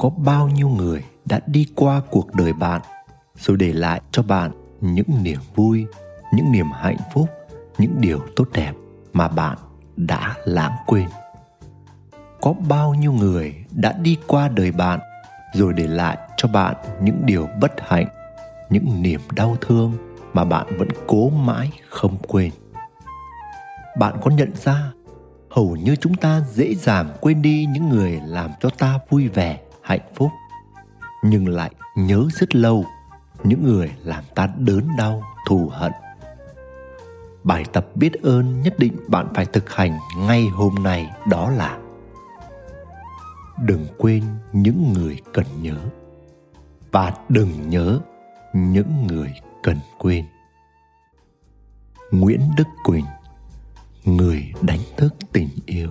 có bao nhiêu người đã đi qua cuộc đời bạn, rồi để lại cho bạn những niềm vui, những niềm hạnh phúc, những điều tốt đẹp mà bạn đã lãng quên. Có bao nhiêu người đã đi qua đời bạn, rồi để lại cho bạn những điều bất hạnh, những niềm đau thương mà bạn vẫn cố mãi không quên. Bạn có nhận ra, hầu như chúng ta dễ dàng quên đi những người làm cho ta vui vẻ hạnh phúc. Nhưng lại nhớ rất lâu những người làm ta đớn đau, thù hận. Bài tập biết ơn nhất định bạn phải thực hành ngay hôm nay đó là đừng quên những người cần nhớ và đừng nhớ những người cần quên. Nguyễn đức quỳnh, người đánh thức tình yêu